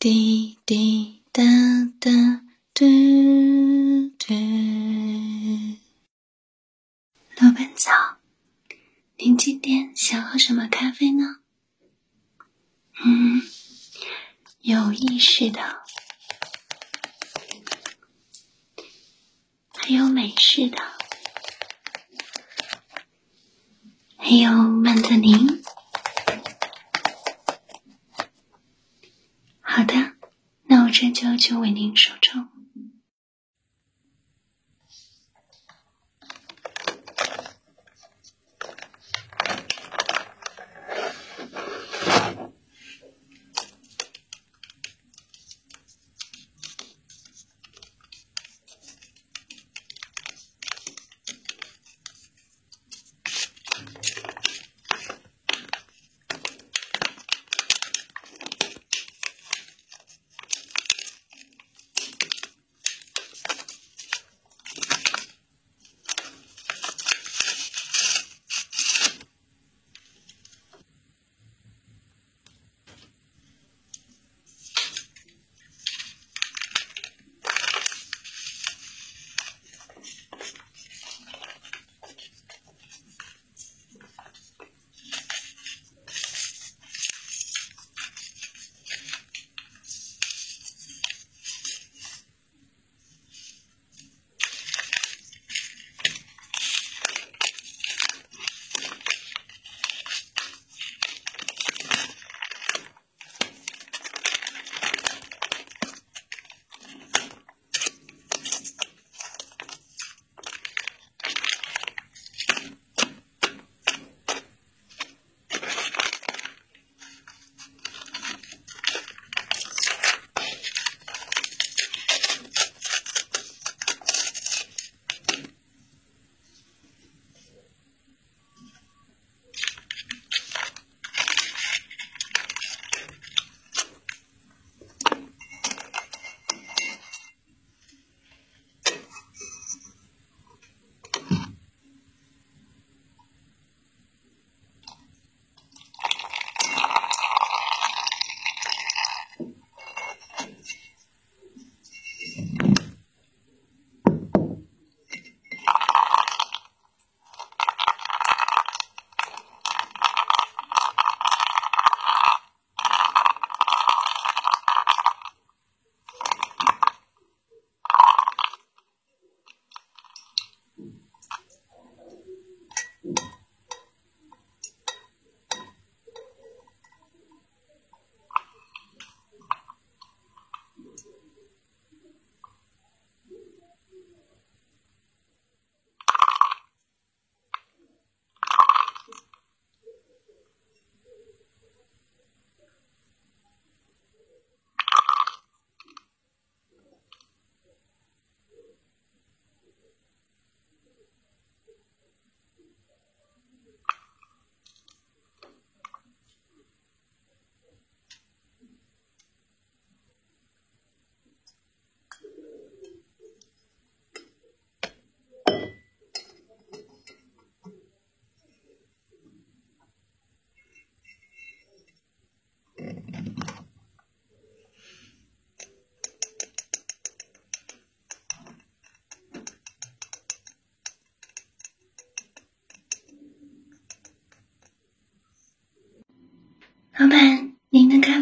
滴滴答答，嘟嘟。老板早，您今天想喝什么咖啡呢？嗯，有意式的，还有美式的，还有曼特宁。好的，那我这就为您手冲。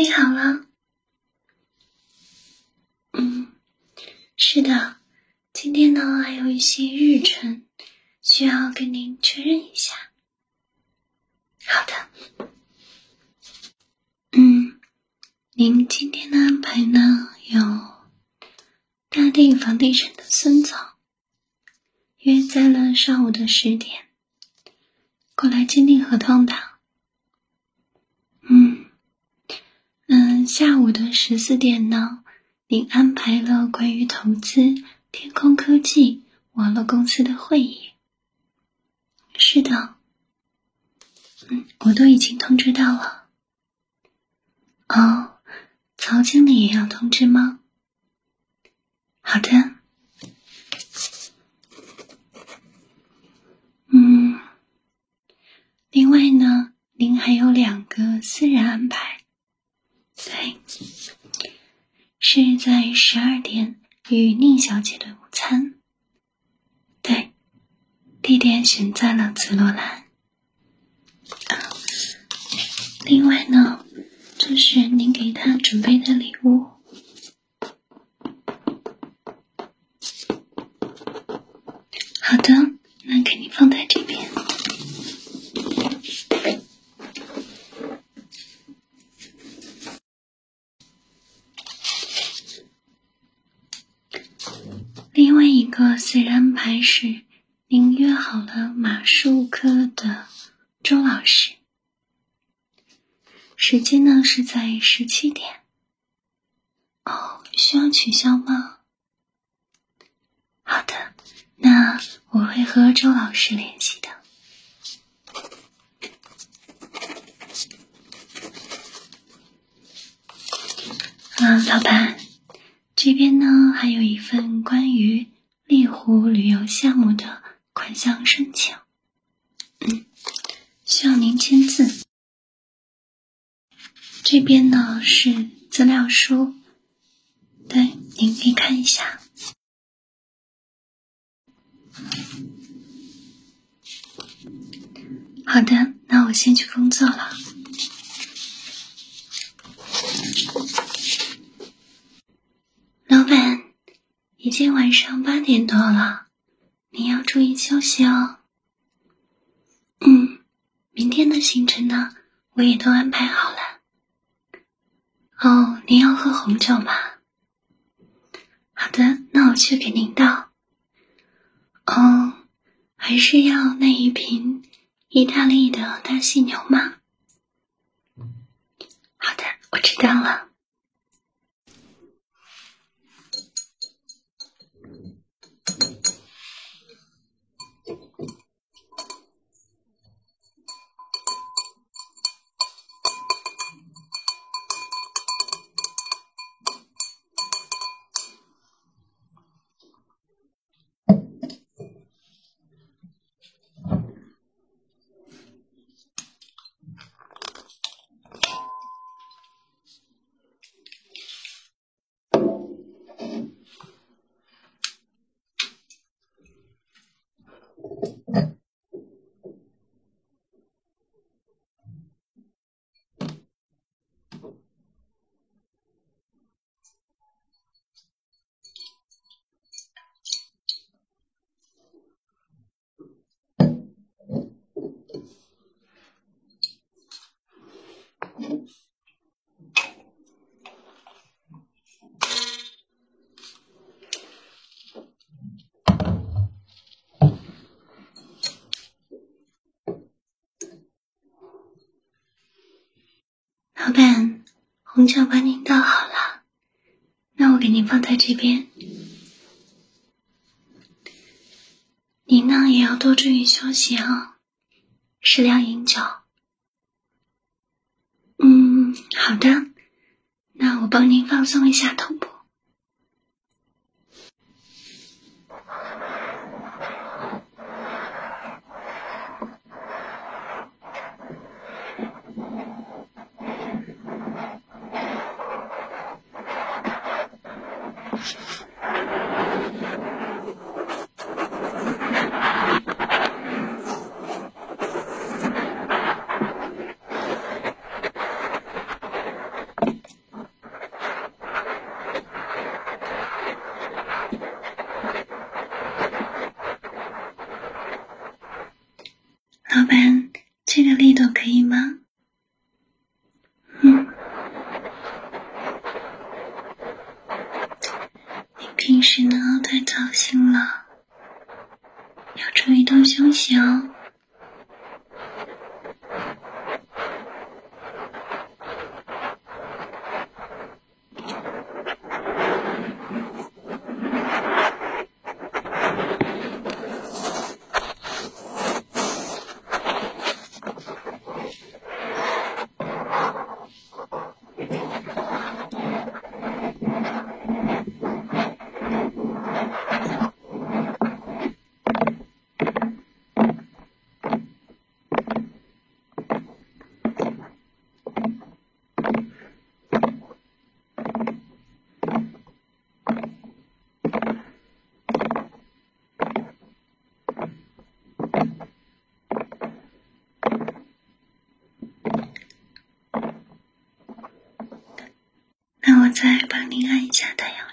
您的咖啡好了。嗯，是的，今天呢还有一些日程需要跟您确认一下。好的。嗯，您今天的安排呢有大地房地产的孙总约在了上午的十点过来签订合同的。嗯，嗯，下午的十四点呢，您安排了关于投资天空科技网络公司的会议。是的，嗯，我都已经通知到了。哦，曹经理也要通知吗？好的。嗯，另外呢？您还有两个私人安排，对，是在十二点与宁小姐的午餐。对，地点选在了紫罗兰。另外呢，这是您给他准备的礼物。好的，那给您放在这边。另外一个私人安排是，您约好了马术课的周老师，时间呢是在十七点。哦，需要取消吗？好的，那我会和周老师联系的。嗯，老板，这边呢还有一份关于丽湖旅游项目的款项申请，嗯，需要您签字。这边呢是资料书，对，您可以看一下。好的，那我先去工作了。老板，已经晚上八点多了，你要注意休息哦。嗯，明天的行程呢，我也都安排好了。哦，您要喝红酒吗？好的，那我去给您倒。哦，还是要那一瓶。意大利的大犀牛吗？好的，我知道了。老板，红酒帮您倒好了，那我给您放在这边。您呢也要多注意休息哦，适量饮酒。嗯，好的，那我帮您放松一下头部。老板，这个力度可以吗？嗯，你平时呢太操心了，要注意多休息哦。你看一下太阳。